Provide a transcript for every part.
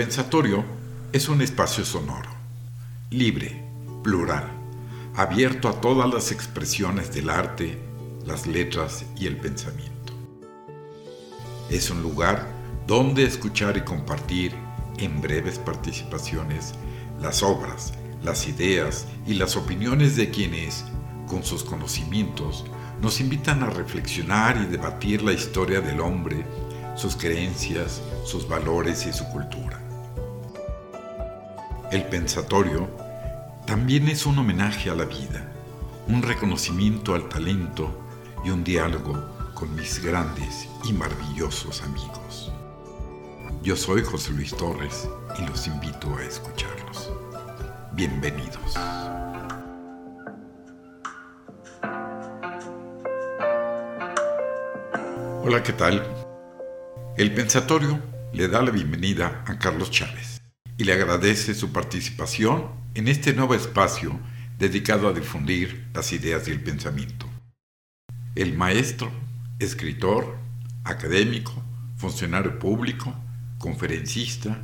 pensatorio es un espacio sonoro, libre, plural, abierto a todas las expresiones del arte, las letras y el pensamiento. Es un lugar donde escuchar y compartir en breves participaciones las obras, las ideas y las opiniones de quienes, con sus conocimientos, nos invitan a reflexionar y debatir la historia del hombre, sus creencias, sus valores y su cultura. El pensatorio también es un homenaje a la vida, un reconocimiento al talento y un diálogo con mis grandes y maravillosos amigos. Yo soy José Luis Torres y los invito a escucharlos. Bienvenidos. Hola, ¿qué tal? El Pensatorio le da la bienvenida a Carlos Chávez y le agradece su participación en este nuevo espacio dedicado a difundir las ideas y el pensamiento. El maestro, escritor, académico, funcionario público, conferencista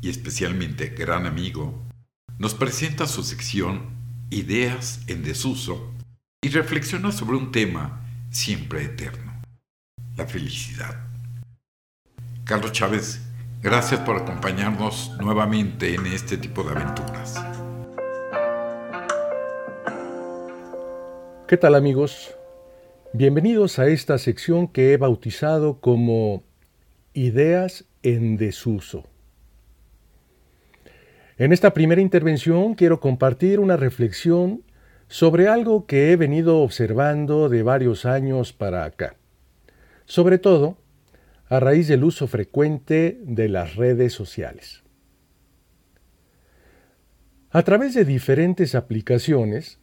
y especialmente gran amigo, nos presenta su sección Ideas en desuso y reflexiona sobre un tema siempre eterno, la felicidad. Carlos Chávez Gracias por acompañarnos nuevamente en este tipo de aventuras. ¿Qué tal amigos? Bienvenidos a esta sección que he bautizado como Ideas en desuso. En esta primera intervención quiero compartir una reflexión sobre algo que he venido observando de varios años para acá. Sobre todo, a raíz del uso frecuente de las redes sociales. A través de diferentes aplicaciones,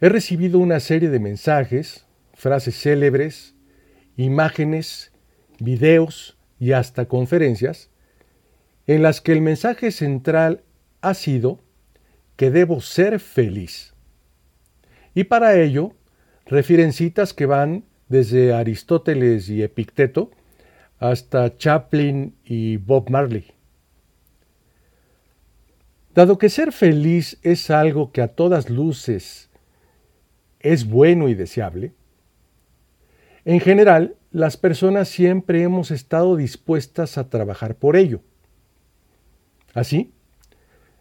he recibido una serie de mensajes, frases célebres, imágenes, videos y hasta conferencias, en las que el mensaje central ha sido que debo ser feliz. Y para ello refieren citas que van desde Aristóteles y Epicteto hasta Chaplin y Bob Marley. Dado que ser feliz es algo que a todas luces es bueno y deseable, en general las personas siempre hemos estado dispuestas a trabajar por ello. Así,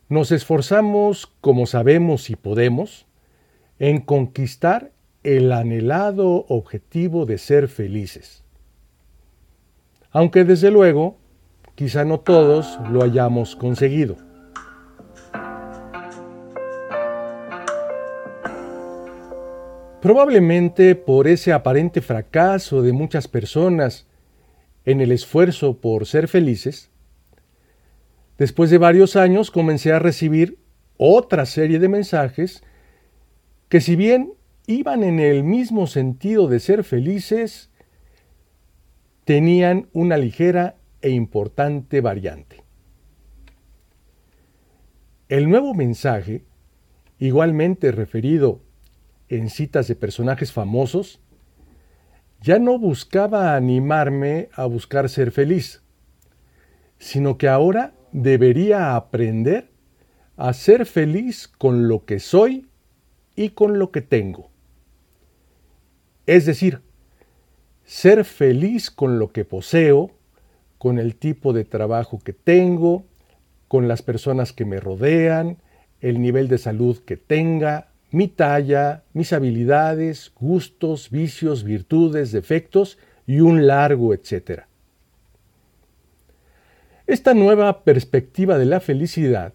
nos esforzamos como sabemos y podemos en conquistar el anhelado objetivo de ser felices aunque desde luego quizá no todos lo hayamos conseguido. Probablemente por ese aparente fracaso de muchas personas en el esfuerzo por ser felices, después de varios años comencé a recibir otra serie de mensajes que si bien iban en el mismo sentido de ser felices, tenían una ligera e importante variante. El nuevo mensaje, igualmente referido en citas de personajes famosos, ya no buscaba animarme a buscar ser feliz, sino que ahora debería aprender a ser feliz con lo que soy y con lo que tengo. Es decir, ser feliz con lo que poseo, con el tipo de trabajo que tengo, con las personas que me rodean, el nivel de salud que tenga, mi talla, mis habilidades, gustos, vicios, virtudes, defectos y un largo etcétera. Esta nueva perspectiva de la felicidad,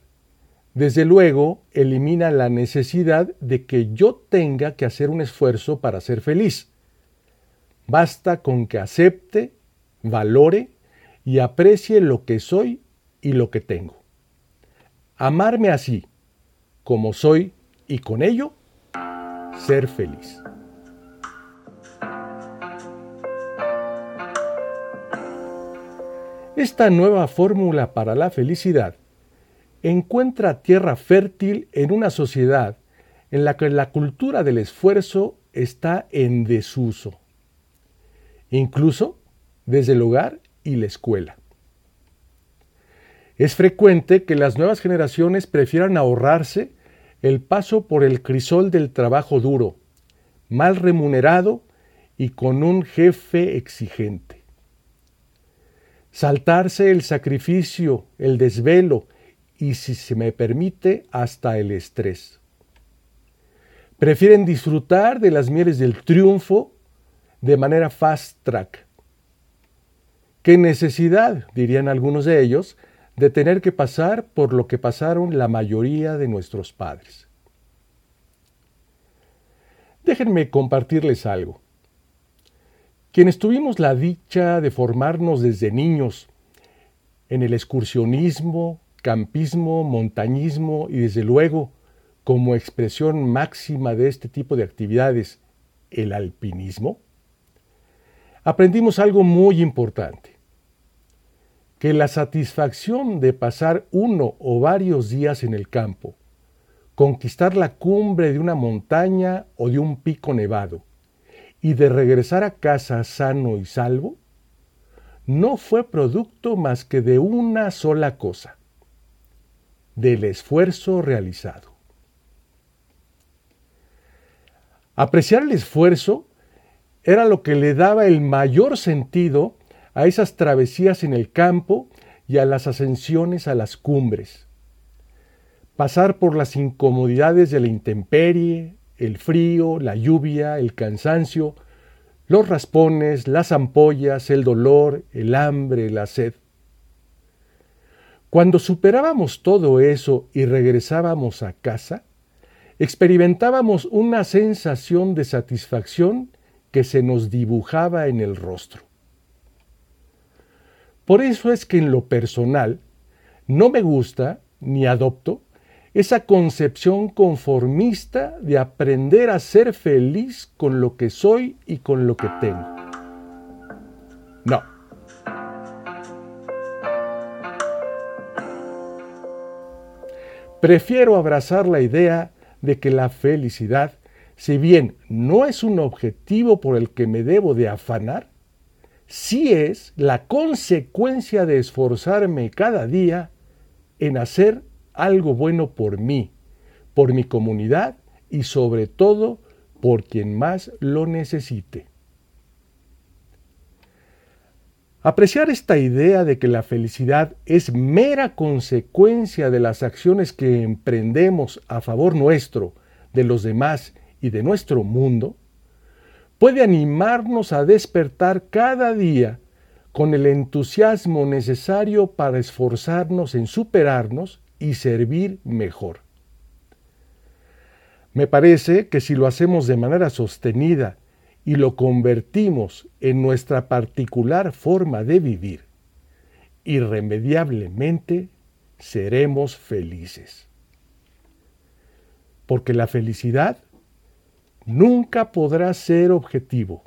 desde luego, elimina la necesidad de que yo tenga que hacer un esfuerzo para ser feliz Basta con que acepte, valore y aprecie lo que soy y lo que tengo. Amarme así, como soy, y con ello, ser feliz. Esta nueva fórmula para la felicidad encuentra tierra fértil en una sociedad en la que la cultura del esfuerzo está en desuso incluso desde el hogar y la escuela. Es frecuente que las nuevas generaciones prefieran ahorrarse el paso por el crisol del trabajo duro, mal remunerado y con un jefe exigente. Saltarse el sacrificio, el desvelo y, si se me permite, hasta el estrés. Prefieren disfrutar de las mieles del triunfo de manera fast track. ¿Qué necesidad, dirían algunos de ellos, de tener que pasar por lo que pasaron la mayoría de nuestros padres? Déjenme compartirles algo. Quienes tuvimos la dicha de formarnos desde niños en el excursionismo, campismo, montañismo y desde luego como expresión máxima de este tipo de actividades, el alpinismo, aprendimos algo muy importante, que la satisfacción de pasar uno o varios días en el campo, conquistar la cumbre de una montaña o de un pico nevado y de regresar a casa sano y salvo, no fue producto más que de una sola cosa, del esfuerzo realizado. Apreciar el esfuerzo era lo que le daba el mayor sentido a esas travesías en el campo y a las ascensiones a las cumbres. Pasar por las incomodidades de la intemperie, el frío, la lluvia, el cansancio, los raspones, las ampollas, el dolor, el hambre, la sed. Cuando superábamos todo eso y regresábamos a casa, experimentábamos una sensación de satisfacción que se nos dibujaba en el rostro. Por eso es que en lo personal no me gusta ni adopto esa concepción conformista de aprender a ser feliz con lo que soy y con lo que tengo. No. Prefiero abrazar la idea de que la felicidad, si bien no es un objetivo por el que me debo de afanar, sí es la consecuencia de esforzarme cada día en hacer algo bueno por mí, por mi comunidad y sobre todo por quien más lo necesite. Apreciar esta idea de que la felicidad es mera consecuencia de las acciones que emprendemos a favor nuestro, de los demás y de nuestro mundo, puede animarnos a despertar cada día con el entusiasmo necesario para esforzarnos en superarnos y servir mejor. Me parece que si lo hacemos de manera sostenida y lo convertimos en nuestra particular forma de vivir, irremediablemente seremos felices. Porque la felicidad nunca podrá ser objetivo,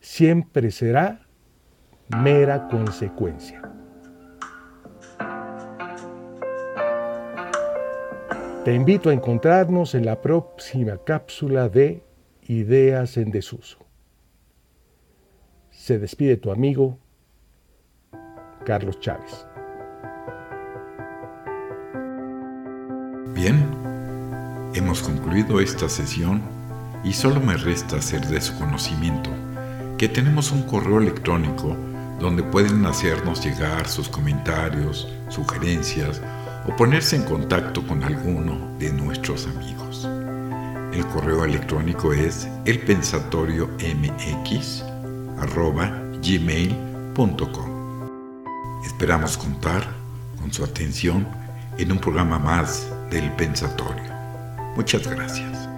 siempre será mera consecuencia. Te invito a encontrarnos en la próxima cápsula de Ideas en Desuso. Se despide tu amigo Carlos Chávez. Bien, hemos concluido esta sesión y solo me resta hacer de su conocimiento que tenemos un correo electrónico donde pueden hacernos llegar sus comentarios, sugerencias o ponerse en contacto con alguno de nuestros amigos. El correo electrónico es elpensatoriomx.gmail.com Esperamos contar con su atención en un programa más del Pensatorio. Muchas gracias.